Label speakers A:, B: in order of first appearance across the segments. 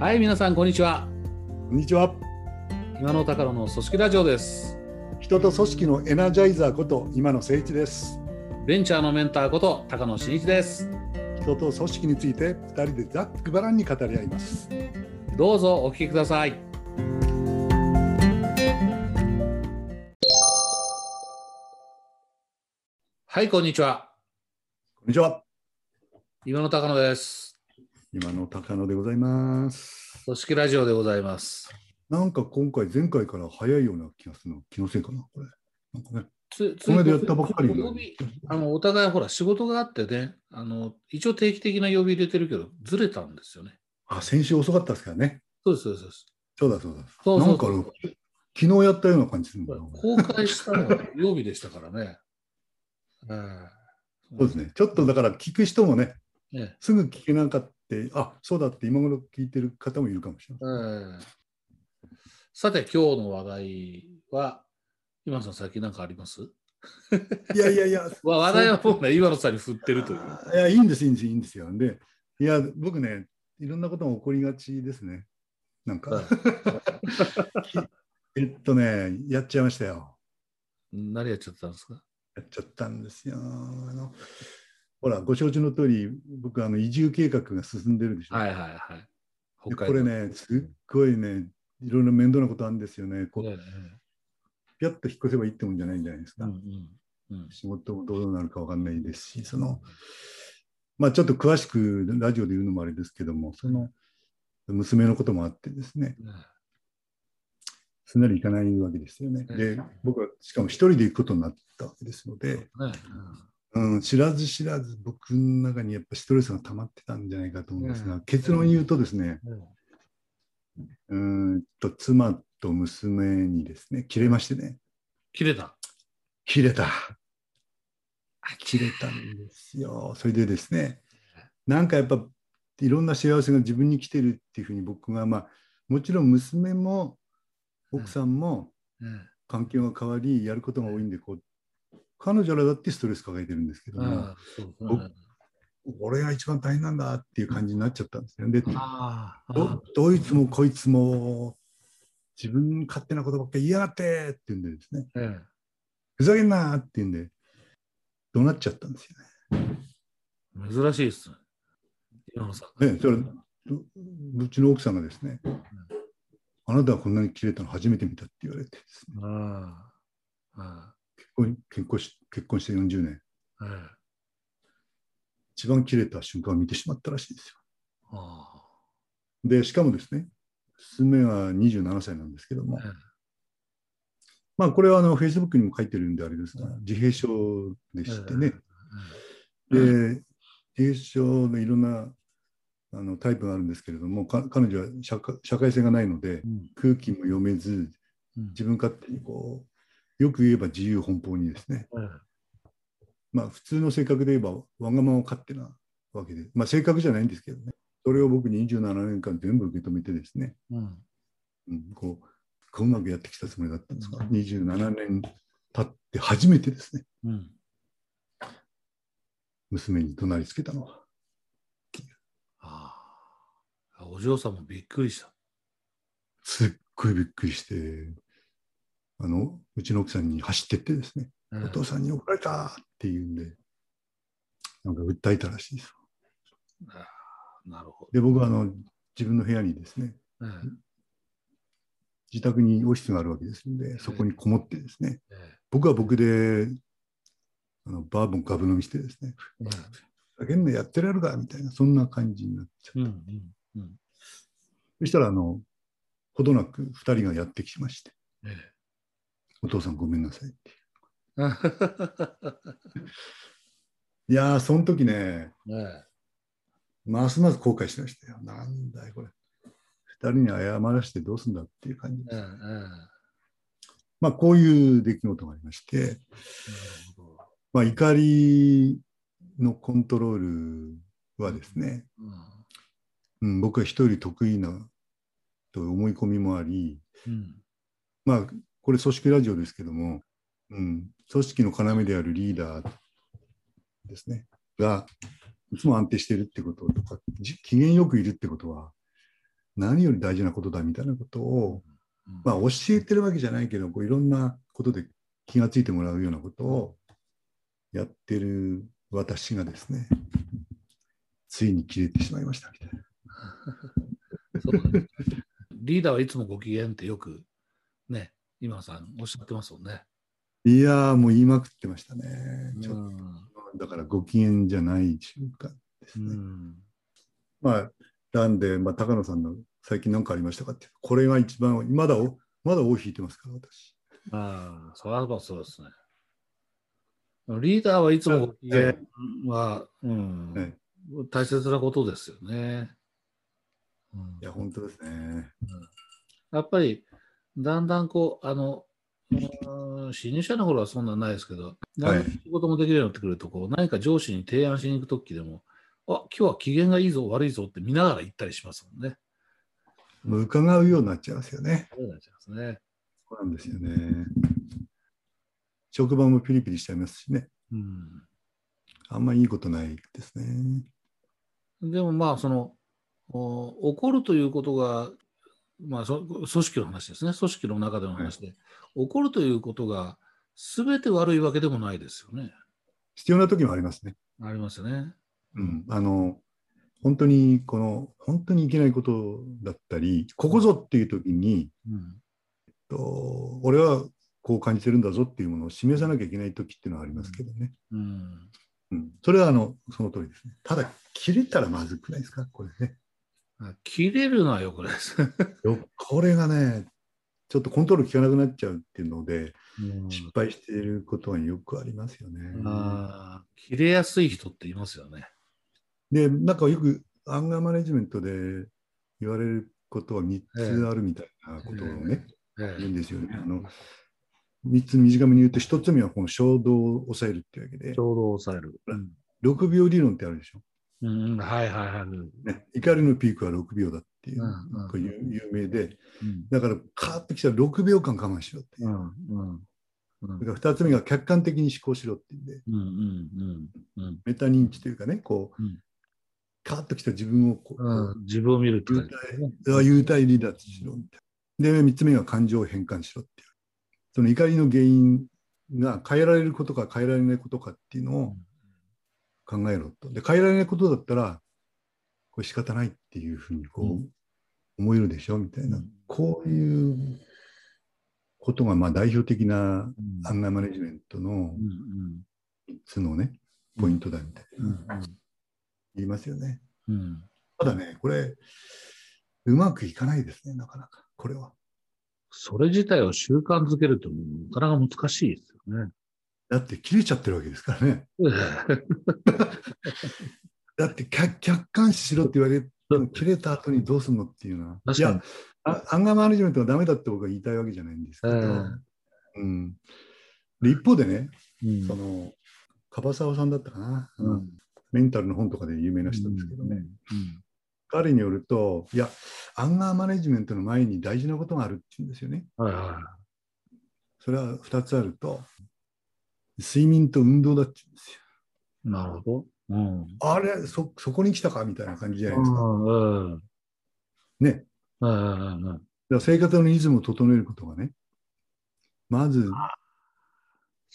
A: はい、皆さん、こんにちは。
B: こんにちは。
A: 今の高野の組織ラジオです。
B: 人と組織のエナジャイザーこと今野誠一です。
A: ベンチャーのメンターこと高野真一です。
B: 人と組織について二人でざっくばらんに語り合います。
A: どうぞお聞きください。はい、こんにちは。
B: こんにちは。
A: 今の高野です。
B: 今野高野でございます。
A: 組織ラジオでございます。
B: なんか今回前回から早いような気がするの。気のせいかなこれ。なんかね。
A: つつ
B: この間やったばっかり
A: あのお互いほら仕事があってねあの一応定期的な曜日入れてるけどずれたんですよね。
B: あ、先週遅かったですからね。
A: そうですそうですそうです。
B: そうだそうだ。
A: そうそう
B: なんか昨日やったような感じするんだな。
A: 公開したのが曜日でしたからね。ええ
B: そうですね。ちょっとだから聞く人もね、
A: ね
B: すぐ聞けなかった。あ、そうだって今頃聞いてる方もいるかもしれない。
A: ええさて今日の話題は今野さん先なんかあります？
B: いやいやいや、
A: わ話題はもうね今野さんに振ってるという。
B: いや、いいんです、いいんです、いいんですよ。で、いや、僕ね、いろんなことが起こりがちですね。なんか、えっとね、やっちゃいましたよ。
A: 何やっちゃったんですか？
B: やっちゃったんですよ。あのほら、ご承知の通り、僕、あの移住計画が進んでるでしょ。
A: はいはいはい。
B: これね、すっごいね、いろいろ面倒なことあるんですよね。こう
A: ね
B: ピャッと引っ越せばいいってもんじゃないんじゃないですか。
A: うんうんうん
B: 仕事もどうなるかわかんないですし、その、まあちょっと詳しくラジオで言うのもあれですけども、その娘のこともあってですね、
A: ね
B: すんなりいかないわけですよね。で
A: うん、
B: 僕はしかも一人で行くことになったわけですので、
A: ね
B: うん、知らず知らず僕の中にやっぱストレスが溜まってたんじゃないかと思うんですが、
A: うん
B: 結論言うとですね、
A: うん
B: うーんと妻と娘にですね、切れましてね、
A: 切れた。
B: 切れた。切れたんですよ。それでですね、なんかやっぱいろんな幸せが自分に来てるっていうふうに僕が、まあ、もちろん娘も奥さんも
A: うん
B: 環境が変わり、やることが多いんでこう、彼女らだってストレス抱えてるんですけども、
A: ああそう
B: 僕俺が一番大変なんだっていう感じになっちゃったんですよ。で、どどいつもこいつも自分勝手なことばっかり言いやがってって言うんでですね、
A: え
B: ふざけんなって言うんで、怒鳴っちゃったんですよね。
A: え珍しいですね。今野さん。
B: ね、それううちの奥さんがですね、あなたはこんなに切れたの初めて見たって言われてですね、
A: ああ
B: 婚結婚し結婚して40年、一番切れた瞬間を見てしまったらしいですよ。
A: あ
B: で、しかもですね、娘は27歳なんですけども。まあ、これはあの Facebook にも書いてるんであれですが
A: う、
B: 自閉症でしてね、
A: ええ。
B: で、自閉症のいろんなあのタイプがあるんですけれども、か彼女は社会社会性がないので、
A: うん。
B: 空気も読めず、
A: うん。
B: 自分勝手にこう、よく言えば自由奔放にですね、
A: ええ
B: まあ普通の性格で言えばわがまま勝手なわけで、まあ性格じゃないんですけどね、それを僕27年間全部受け止めてですね、
A: うん。
B: うん、こう、こううまくやってきたつもりだったんですが、
A: うん。
B: 27年経って初めてですね、
A: うん。
B: 娘に怒鳴りつけたのは。
A: ああ。お嬢さんもびっくりした。
B: すっごいびっくりして、あの、うちの奥さんに走ってってですね、
A: ええ
B: お父さんに怒られたって言うんで、なんか訴えたらしいです。
A: なるほ
B: で、僕はあの、自分の部屋にですね、
A: ど。え
B: 自宅にオフィスがあるわけですので、そこにこもってですね、
A: ええ
B: 僕は僕で、あのバーボンガブ飲みしてですね、
A: ええ
B: ふざけんなやってられるかみたいな、そんな感じになっちゃう。
A: うんうんうん。
B: そしたら、あの、ほどなく2人がやってきまして、
A: え
B: お父さんごめんなさいって。
A: え
B: いやー、その時ね、
A: ええ
B: ますます後悔しましたよ。なんだいこれ。二人に謝らせてどうすんだっていう感じです。
A: ええええな
B: まあこういう出来事がありまして、まあ怒りのコントロールはですね、
A: うん
B: うん、僕は一人得意なと思い込みもあり、
A: うん
B: まあこれ組織ラジオですけども、うん、組織の要であるリーダーですね、がいつも安定しているってこととか、じ機嫌よくいるってことは、何より大事なことだみたいなことを、まあ、教えてるわけじゃないけどこういろんなことで気がついてもらうようなことをやってる私がですねついに切れてしまいましたみたいな。
A: リーダーはいつもご機嫌ってよくね、今さんおっしゃってますもんね。
B: いやーもう言いまくってましたね。ちょっ
A: うん
B: とだからご機嫌じゃない瞬間ですね。
A: うん
B: まあなんで、まあ、高野さんの最近何かありましたかってこれが一番まだおまだ尾を引いてますから私。
A: ああ、それはそうですね。リーダーはいつもご機嫌は、うん
B: はい
A: 大切なことですよね。うん
B: いや本当ですね。
A: やっぱり、だんだんこう、あの、うん新入社の頃はそんなんないですけど、何か仕事もできるようになってくると、こう何か上司に提案しに行くときでも、あ今日は機嫌がいいぞ、悪いぞって見ながら行ったりしますもんね。
B: もう伺うようになっちゃいますよね。
A: そうなっちゃいますね。
B: そうなんですよね。職場もピリピリしちゃいますしね。
A: うん
B: あんまいいことないですね。
A: でもまあそのお怒るということが、まあ、そ組織の話ですね組織の中での話で、怒るということが全て悪いわけでもないですよね。
B: 必要な時もありますね。
A: ありますよね。
B: うん、あの本当にこの本当にいけないことだったりここぞっていう時に、
A: うん
B: と俺はこう感じてるんだぞっていうものを示さなきゃいけない時っていうのはありますけどね。
A: うん
B: うん、それはあのその通りですね。ただ切れたらまずくないですか？これね。
A: あ切れるのは よくないです。
B: よこれがねちょっとコントロール効かなくなっちゃうっていうので
A: うん
B: 失敗していることはよくありますよね。
A: あー切れやすい人っていますよね。
B: で、なんかよくアンガーマネジメントで言われることは3つあるみたいなことをね、
A: え
B: 言うんですよね。あの3つ短めに言うと、1つ目はこの衝動を抑えるっていうわけで
A: ち、ょうど抑える。うん
B: 6秒理論ってあるでしょ。
A: うん、はいはいはい。うん
B: ね、怒りのピークは6秒だっていう、
A: うんうん
B: 有有名で、
A: うん。
B: だからカーッときたら6秒間我慢しろっていう。う。
A: んうんうん。
B: それから2つ目が客観的に思考しろっていうんで、
A: うんうんうん
B: メタ認知というかね、こう、
A: うん。
B: カーッときた自分をこう、
A: うん自分を見るって
B: 幽体あ幽体離脱しろみたいな。で、3つ目が感情を変換しろっていう。その怒りの原因が変えられることか変えられないことかっていうのを考えろと。で、変えられないことだったら、これ仕方ないっていうふうにこう、
A: うん
B: 思えるでしょみたいな。
A: うん
B: こういうことがまあ代表的な
A: うん
B: アンガーマネジメントの
A: うん
B: 3つのね、ポイントだみたい
A: うん
B: な言いますよね。
A: うんうん
B: ただね、これ、うまくいかないですね、なかなか、これは。
A: それ自体を習慣づけるとなかなか難しいですよね。
B: だって切れちゃってるわけですからね。だって客客観視しろって言われても、切れた後にどうするのっていうのは。いやあ、アンガーマネジメントはダメだって僕は言いたいわけじゃないんですけど、
A: ええ
B: うん、で一方でね、
A: うん。
B: その、樺沢さんだったかな、
A: うん。
B: メンタルの本とかで有名な人ですけどね、
A: うん。
B: 彼によると、いや、アンガーマネジメントの前に大事なことがあるって言うんですよね。
A: はいは
B: それは2つあると、睡眠と運動だって言うんですよ。
A: い。なるほど。うん。
B: あれそ、そこに来たかみたいな感じじゃないですか。
A: うんうん
B: ね。
A: うんうんうん
B: 生活のリズムを整えることがね、まず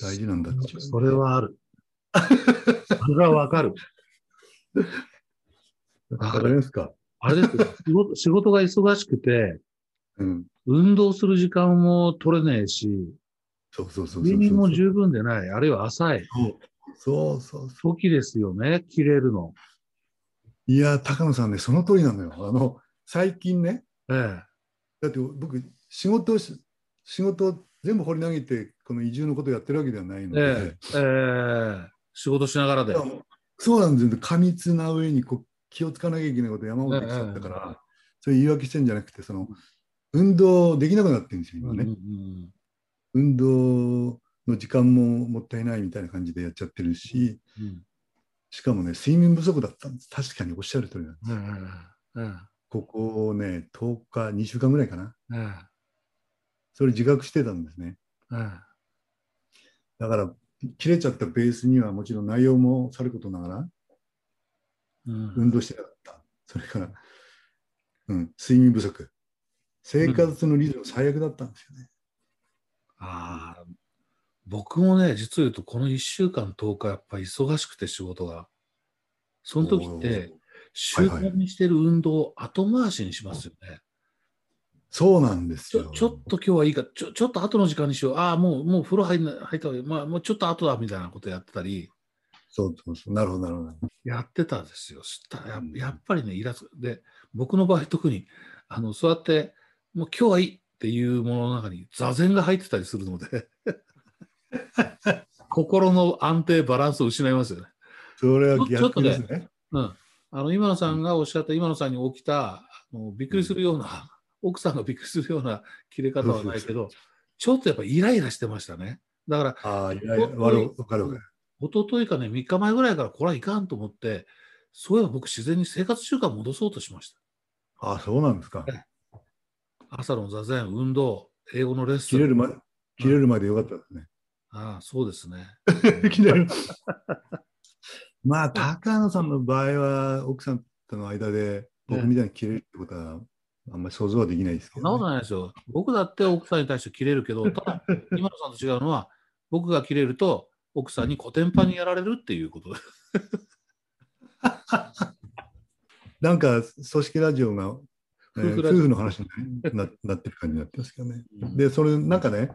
B: 大事なんだって。
A: それはある。それはわかる。
B: わかりますか？
A: あれですよ仕事仕事が忙しくて、
B: うん。
A: 運動する時間も取れないし、
B: そうそうそう
A: 睡眠も十分でない、あるいは浅い
B: そうそうそ
A: 時ですよね、切れるの。
B: う。いや、高野さんね、その通りなのよ。あの、最近ね、
A: ええ。
B: だって僕、仕事をし、仕事を全部放り投げて、この移住のことをやってるわけではないので、
A: ええ。ええ。仕事しながらで。
B: そうなんですよ。過密な上にこう気をつかなきゃいけないこと山ほどできちゃったから、
A: ええ
B: それ言い訳してんじゃなくて、その、運動できなくなってるんですよ、今ね。
A: うんうん
B: 運動の時間ももったいないみたいな感じでやっちゃってるし、
A: うん
B: しかもね、睡眠不足だったんです。確かにおっしゃる通りなんです。
A: うんうん
B: ここね、10日、2週間ぐらいかな。それ自覚してたんですね。
A: うん
B: だから、切れちゃったベースにはもちろん内容もさることながら、
A: うん
B: 運動してなかった。それから、うん、睡眠不足。生活のリズム最悪だったんですよね。
A: ああ、僕もね、実を言うと、この1週間、10日、やっぱり忙しくて仕事が。その時って、習慣にしてる運動を後回しにしますよね。
B: そうなんですよ。
A: ちょちょっと今日はいいか、ちょちょっと後の時間にしよう。ああ、もう、もう風呂入んな入った方がいい。まあ、もうちょっと後だみたいなことやってたり、
B: そうそうそう。なるほど、なるほど。
A: やってたんですよ。したらややっぱりね、イラつく。で、僕の場合特に、あの、そうやって、もう今日はいいっていうものの中に座禅が入ってたりするので、心の安定、バランスを失いますよね。
B: それは
A: ちょちょっとね
B: 逆ですね。
A: うん。あの、今野さんがおっしゃった、今野さんに起きた、あのびっくりするような、奥さんがびっくりするような切れ方はないけど、ちょっとやっぱイライラしてましたね。だから、
B: ああ、いやいや、わかるわかるわかる。
A: 一昨日かね、3日前ぐらいからこれはいかんと思って、そういえば僕自然に生活習慣戻そうとしました。
B: ああ、そうなんですか。
A: 朝の座禅、運動、英語のレッスン。
B: 切れるまで、切れるまでよかったですね。
A: ああ、そうですね。
B: まあ、高野さんの場合は、奥さんとの間で、僕みたいに切れるってことは、あんまり想像はできないですけ
A: そんなこと
B: ど、ね。
A: ないですよ。僕だって奥さんに対して切れるけど、ただ、今野さんと違うのは、僕が切れると、奥さんにコテンパンにやられるっていうことです。
B: なんか、組織ラジオが、えー夫婦の話にな なってる感じになってますけどね。
A: うん
B: で、それ、なんかね、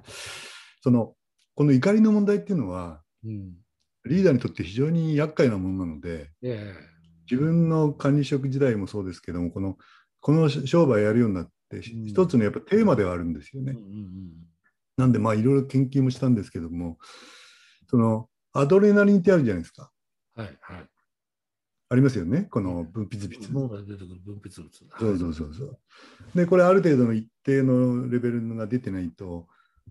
B: その、この怒りの問題っていうのは、
A: うん。
B: リーダーにとって非常に厄介なものなので、
A: え
B: 自分の管理職時代もそうですけども、このこの商売やるようになって、
A: うん
B: 一つのやっぱテーマではあるんですよね。
A: えうんうん
B: なんで、まあ、いろいろ研究もしたんですけども、そのアドレナリンってあるじゃないですか。
A: うん。はいはい。
B: ありますよね、この分泌物。
A: 脳内で出てくる分泌物。
B: そうそうそうそう。で、これ、ある程度の一定のレベルが出てないと、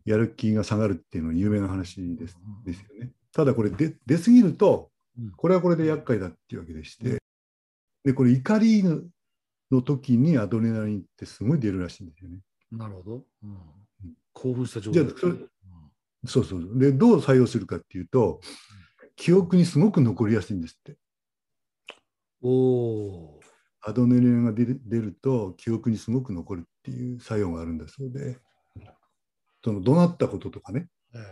B: やる気が下がるっていうのは有名な話ですですよね。ただ、これで、出すぎると
A: うん、
B: これはこれで厄介だっていうわけでして、で、これ、怒りの時にアドレナリンってすごい出るらしいんですよね。
A: なるほど。うん、興奮した状態
B: じゃあそれそうそうそう。で、どう採用するかっていうと、記憶にすごく残りやすいんですって。
A: おお
B: アドレナリンが出る出ると、記憶にすごく残るっていう作用があるんだそうで、その怒鳴ったこととかね、
A: ー。え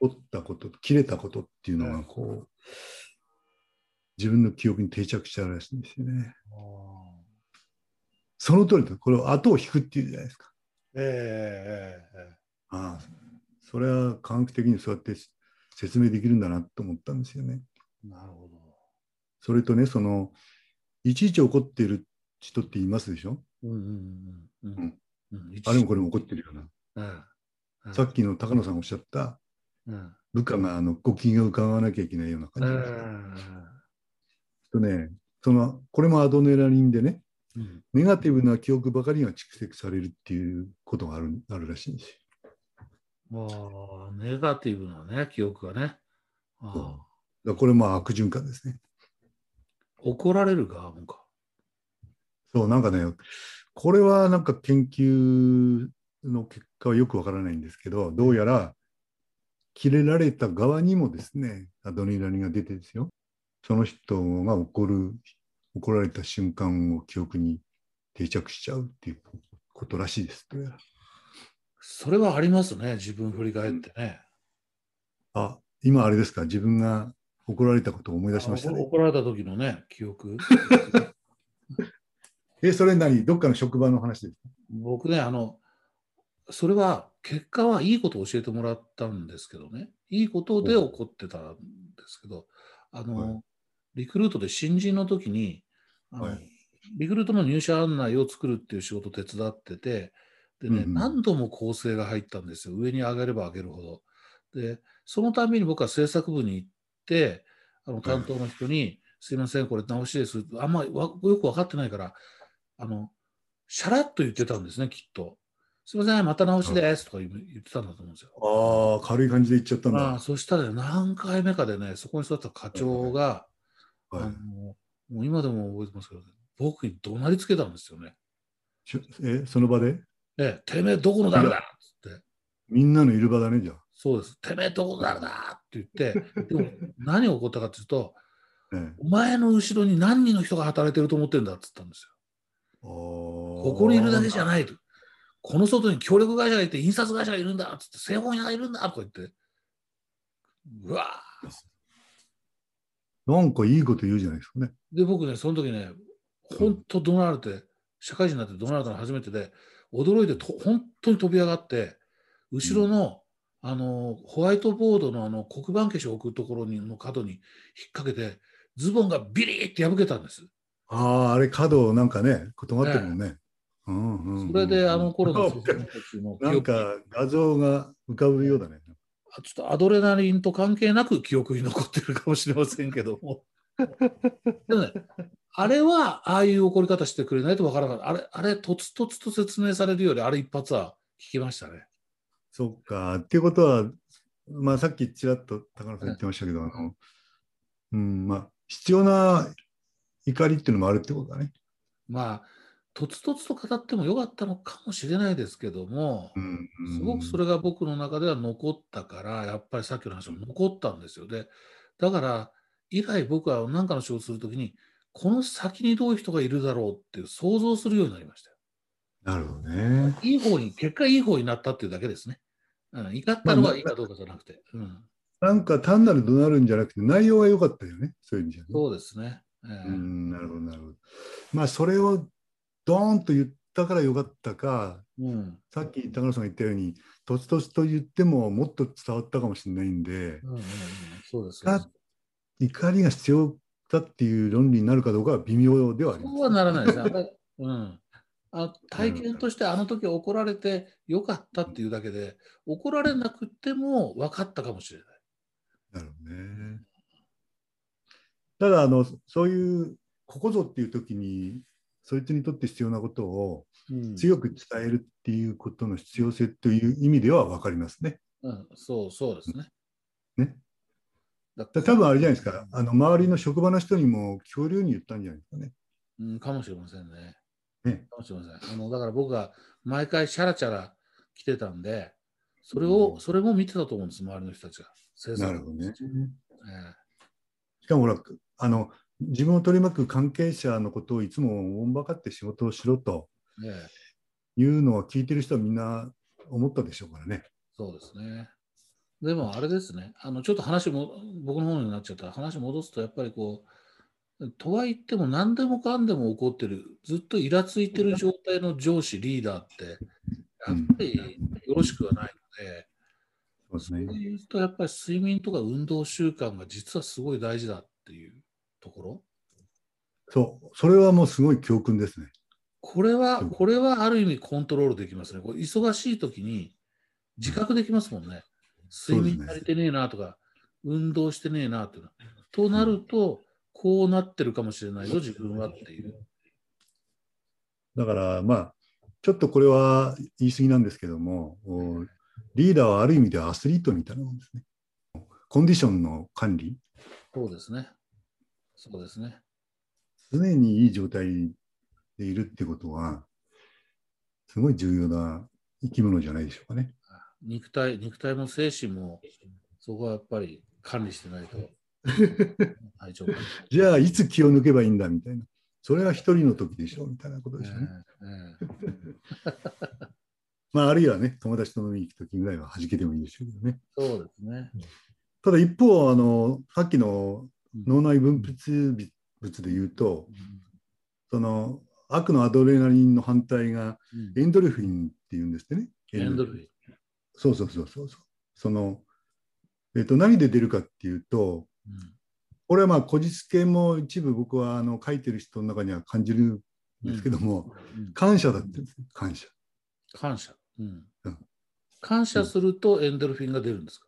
B: 折ったこと、切れたことっていうのが、こう、自分の記憶に定着しちゃうらしいんですよね。その通りだ。これを後を引くっていうじゃないですか。
A: ーええええ
B: ああ、それは科学的にそうやって説明できるんだなと思ったんですよね。
A: えなるほど。
B: それとね、その、いちいち怒っている人っていますでしょ？
A: うんうんうんうん。うん。うん
B: あれもこれも怒ってるよな。
A: ええ
B: さっきの高野さんおっしゃった
A: うん。
B: 部下があのご機嫌を伺わなきゃいけないような
A: え
B: 感じです、
A: え
B: とね、そのこれもアドネラリンでね、
A: うん。
B: ネガティブな記憶ばかりが蓄積されるっていうことがあるあるらしいんですよ。
A: ああ、ネガティブなね、記憶がね。あ
B: これも悪循環ですね。
A: 怒られる側もか。
B: そう、なんかね、これはなんか研究の結果はよくわからないんですけど、どうやら、切れられた側にもですね、アドレナリンが出てですよ、その人が怒る、怒られた瞬間を記憶に定着しちゃうっていうことらしいです。
A: それはありますね、自分振り返ってね。
B: あ、今あれですか、自分が怒られたことを思い出しましたね。
A: あ怒られた時のね、記憶。
B: え、それ何？どっかの職場の話ですか？
A: 僕ね、あの、それは、結果はいいことを教えてもらったんですけどね、いいことで起こってたんですけど、あの、
B: はい
A: リクルートで新人の時に、あの
B: はい
A: リクルートの入社案内を作るっていう仕事を手伝ってて、でね、
B: うんうん
A: 何度も構成が入ったんですよ。上に上げれば上げるほど。で、そのたびに僕は制作部に行って、あの担当の人に、すいません、これ直しです。あんまりわよく分かってないから、あの、しゃらっと言ってたんですね、きっと。すいません、また直しですとか言ってたんだと思うんですよ。
B: ああ、軽い感じで言っちゃったんだ。
A: ああそしたらね、何回目かでね、そこに座った課長が、
B: はい
A: あのもう今でも覚えてますけど、僕に怒鳴りつけたんですよね。
B: え、その場で？
A: ええ、てめえどこの誰だっつって。
B: みんなのいる場だね、じゃあ。
A: そうです。てめえどこの誰だ言って、でも何が起こったかっていうと、
B: ええ
A: お前の後ろに何人の人が働いてると思ってんだっつったんですよ。
B: こ
A: ここにいるだけじゃないと。この外に協力会社がいて、印刷会社がいるんだっつって、製本屋がいるんだとか言って、うわ
B: なんかいいこと言うじゃないですかね。
A: で、僕ね、その時ね、本当怒鳴られて、社会人になって怒鳴られたの初めてで、驚いてと、本当に飛び上がって、後ろの、あの、ホワイトボードのあの黒板消しを置くところにの角に引っ掛けて、ズボンがビリーって破けたんです。
B: ああ、あれ角なんかね、止ってるもんね。うんうんうん
A: それで、あの頃の先生の記
B: なん
A: 憶
B: か画像が浮かぶようだね。
A: あちょっとアドレナリンと関係なく記憶に残ってるかもしれませんけども。でもね、あれはああいう怒り方してくれないとわからなかった。あれ、あれ、とつとつと説明されるより、あれ一発は聞きましたね。
B: そっか。っていうことは、まあさっきちらっと高野さん言ってましたけど、あの、うん、まあ必要な怒りっていうのもあるってことだね。
A: まあ、とつとつと語ってもよかったのかもしれないですけども、
B: うんうん
A: すごくそれが僕の中では残ったから、やっぱりさっきの話も残ったんですよ。で、だから、以来僕は何かの仕事をするときに、この先にどういう人がいるだろうっていう想像するようになりましたよ。
B: なるほどね。
A: いい方に、結果いい方になったっていうだけですね。うん、怒ったのはいいかどうかじゃなくて。うん、
B: なんか単なる怒鳴るんじゃなくて内容が良かったよね。そういう意味じゃね。
A: そうですね。ええ
B: うん、なるほど、なるほど。まあそれをドーンと言ったから良かったか、
A: うん
B: さっき高野さんが言ったように、とつとつと言ってももっと伝わったかもしれないんで、
A: うんうんうん、そうです
B: あ怒りが必要だっていう論理になるかどうかは微妙ではあります。
A: そうはならないですね。あうん、あ体験としてあの時怒られてよかったっていうだけで、怒られなくても分かったかもしれない。
B: なるほどね。ただあの、そういう、ここぞっていう時に、そいつにとって必要なことを
A: うん
B: 強く伝えるっていうことの必要性という意味では分かりますね。
A: うん、そうそうですね。
B: ね
A: だ
B: だ多分あれじゃないですか、あの周りの職場の人にも恐竜に言ったんじゃないですかね。
A: うん、かもしれませんね。
B: ね
A: かもしれません。あのだから僕が毎回シャラチャラ来てたんで、それを、
B: うん
A: それも見てたと思うんです、周りの人たちが。制作
B: なるほどね。
A: え
B: しかもほら、あの自分を取り巻く関係者のことをいつもおんばかって仕事をしろと
A: えええ
B: いうのは聞いてる人はみんな思ったでしょうからね。
A: そうですね。でもあれですね、あのちょっと話も、僕の方になっちゃった話戻すと、やっぱりこう、とは言っても何でもかんでも起こってる、ずっとイラついてる状態の上司、リーダーって、やっぱりよろしくはないので、
B: そうですね。
A: 言うと、やっぱり睡眠とか運動習慣が実はすごい大事だっていうところ。
B: そう、それはもうすごい教訓ですね。
A: これは、これはある意味コントロールできますね。これ忙しい時に自覚できますもんね。睡眠足りてねえなとか、運動してねえなというのは。となると、こうなってるかもしれないよ、自分はっていう。
B: だからまあ、ちょっとこれは言い過ぎなんですけども、おリーダーはある意味ではアスリートみたいなもんですね。コンディションの管理、
A: そうですね。そうですね。
B: 常にいい状態でいるってことは、すごい重要な生き物じゃないでしょうかね。
A: 肉体、肉体も精神も、そこはやっぱり管理してないと。体調管理
B: じゃあ、いつ気を抜けばいいんだみたいな。それは一人の時でしょみたいなことでしょうね。
A: ええええ
B: まあ、あるいはね、友達と飲みに行く時ぐらいは弾けてもいいでしょうけどね。
A: そうですね。
B: ただ一方、あのさっきの脳内分泌物で言うと、その悪のアドレナリンの反対が
A: うん
B: エンドルフィンっていうんですってね。
A: エンドルフィン。
B: そうそうそうそうそう。その、えっと、何で出るかっていうと、
A: うん
B: これはまあ、こじつけも一部僕はあの書いてる人の中には感じるんですけども、
A: うん。
B: 感謝だって感謝。
A: 感謝、うん。
B: うん。
A: 感謝するとエンドルフィンが出るんですか、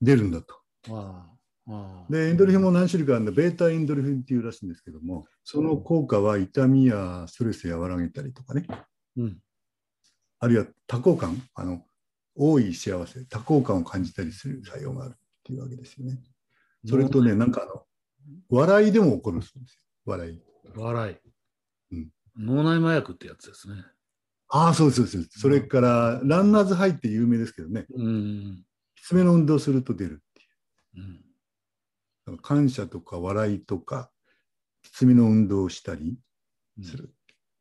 B: 出るんだと。
A: ああ。ああ。
B: で、エンドルフィンも何種類かあるんで、ベータエンドルフィンっていうらしいんですけども、その効果は痛みやストレス和らげたりとかね、
A: うん。
B: あるいは多幸感、あの多い幸せ、多幸感を感じたりする作用があるっていうわけですよね。それとね、なんかあの、笑いでも起こるそうですよ。笑い。
A: 笑い、
B: うん
A: 脳内麻薬ってやつですね。
B: ああ、そうですそうです。それから、ランナーズハイって有名ですけどね、
A: うん
B: きつめの運動すると出るっていう。
A: うん
B: 感謝とか笑いとか、きつめの運動をしたりする。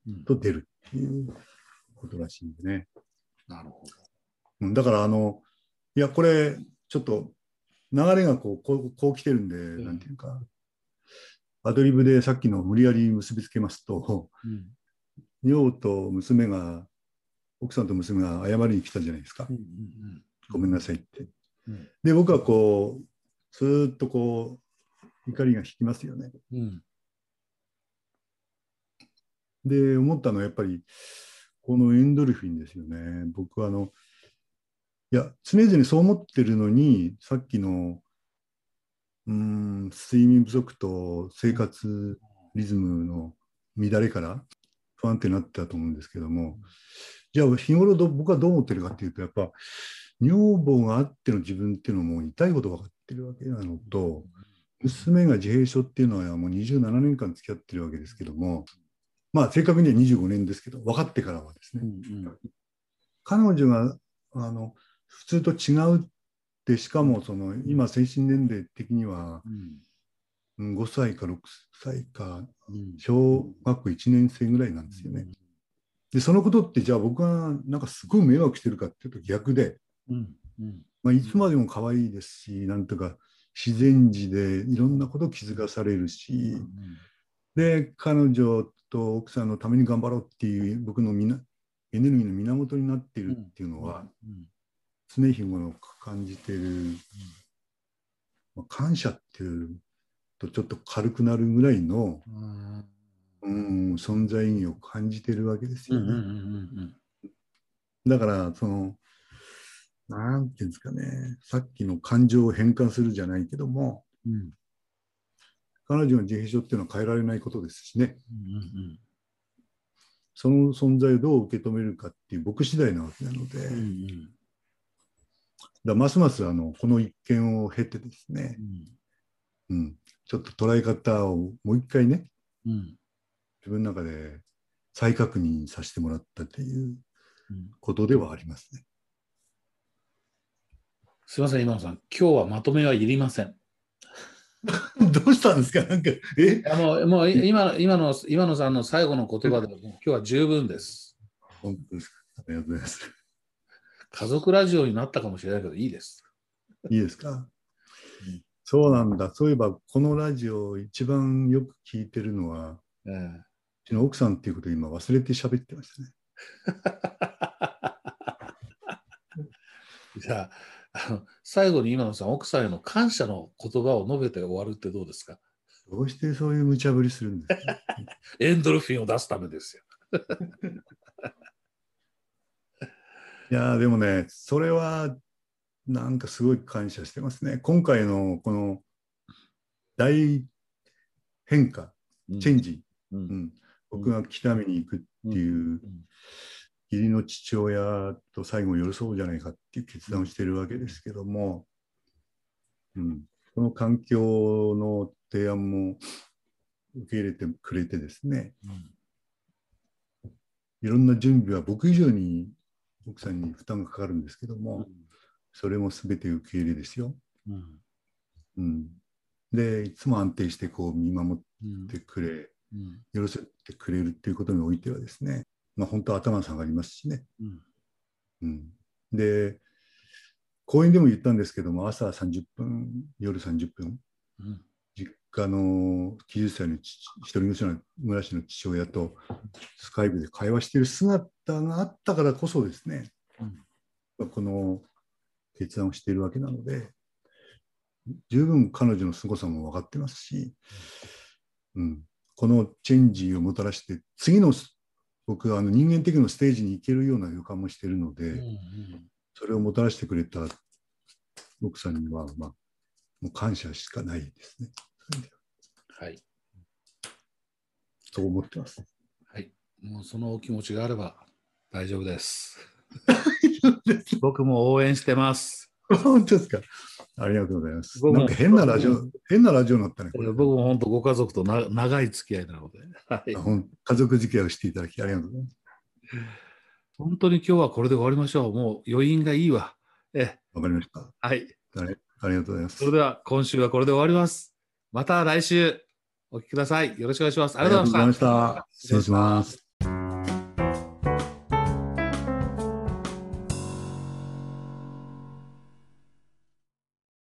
A: うん
B: と出るっていうことらしいんでね。
A: なるほど。
B: うんだから、あの、いや、これ、ちょっと流れがこう、こうこう来てるんで、
A: ん
B: なんていうか、アドリブでさっきの無理やり結びつけますと、
A: うん
B: 女房と娘が、奥さんと娘が謝りに来たじゃないですか
A: う。んうん
B: ごめんなさいって。
A: うん
B: で、僕はこう、ずーっとこう、怒りが引きますよね。
A: うん
B: で、思ったのはやっぱり、このエンドルフィンですよね。僕はあの、いや、常々そう思ってるのに、さっきの、うーん、睡眠不足と生活リズムの乱れから不安定になってたと思うんですけども、じゃあ日頃ど僕はどう思ってるかっていうと、やっぱ、女房があっての自分っていうのも痛いこと分かってるわけなのと、娘が自閉症っていうのはもう27年間付き合ってるわけですけども、まあ正確には25年ですけど、分かってからはです
A: う
B: ね、
A: ん。
B: 彼女があの普通と違うって、しかもその今、精神年齢的には
A: うん
B: うん5歳か6歳か、小学校1年生ぐらいなんですよね。で、そのことって、じゃあ僕がなんかすごい迷惑してるかっていうと逆で、まあ、いつまでも可愛いですし、なんとか自然児でいろんなこと気づかされるし、で、彼女と奥さんのために頑張ろうっていう僕のみなエネルギーの源になっているっていうのは、
A: うん
B: 常日頃感じている、まあ、感謝っていうとちょっと軽くなるぐらいの、
A: うん。
B: うん、存在意義を感じているわけですよ
A: うんうんうん
B: ね。
A: うん。
B: だから、その、なんていうんですかね、さっきの感情を変換するじゃないけども、
A: うん。
B: 彼女の自閉症っていうのは変えられないことですしね、
A: うん。
B: その存在をどう受け止めるかっていう僕次第なわけなので、
A: うんうん
B: だますますあのこの一件を経てですね
A: う、ん
B: うん、ちょっと捉え方をもう一回ね、
A: うん
B: 自分の中で再確認させてもらったという
A: うん
B: ことではありますね。
A: すいません、今野さん、今日はまとめはいりません。
B: どうしたんですか？なんか、え？
A: あのもう今の今の今野さんの最後の言葉でもう今日は十分です。
B: 本当ですか？ありがとうございます。
A: 家族ラジオになったかもしれないけど、いいです。
B: いいですか、
A: うん
B: そうなんだ。そういえば、このラジオ一番よく聞いてるのは、
A: ええ
B: うちの奥さんっていうことを今忘れて喋ってましたね。
A: じゃああの、最後に今野さん、奥さんへの感謝の言葉を述べて終わるってどうですか？
B: どうしてそういう無茶ぶりするんですか？
A: エンドルフィンを出すためですよ。
B: いやーでもね、それはなんかすごい感謝してますね。今回のこの大変化、チェンジ、
A: う
B: うん。ん。僕が北見に行くっていう義理の父親と最後寄り添うじゃないかっていう決断をしているわけですけども、うん、その環境の提案も受け入れてくれてですね、いろんな準備は僕以上に奥さんに負担がかかるんですけども、それも全て受け入れですよ。
A: うん。
B: うん、で、いつも安定してこう見守
A: うん
B: ってくれ、
A: うん。
B: 寄り添ってくれるっていうことにおいてはですね、まあ、本当頭下がりますしね。
A: うん。
B: うん、で、講演でも言ったんですけども、朝30分、夜30分、
A: うん
B: 実家の90歳の父一人暮らしの父親とスカイプで会話している姿があったからこそですね、この決断をしているわけなので、十分彼女の凄さも分かってますし、うん、このチェンジをもたらして、次の僕はあの人間的なステージに行けるような予感もしているので、
A: うんうん。
B: それをもたらしてくれた奥さんには、まあ、もう感謝しかないですね。は
A: はい。
B: そう思ってます。
A: はい。もうそのお気持ちがあれば大丈夫です。僕も応援してます。
B: 本当ですか？ありがとうございます。なんか変なラジオ、変なラジオになったね。これ
A: 僕も本当ご家族とな長い付き合いなので、はい
B: あ、ほん家族付き合いをしていただきありがとうございます。
A: 本当に今日はこれで終わりましょう。もう余韻がいいわ。え、
B: わかりました。
A: はい。
B: ありがとうございます。
A: それでは今週はこれで終わります。また来週お聞きください。よろしくお願いします。ありがとうございました。
B: した失礼します。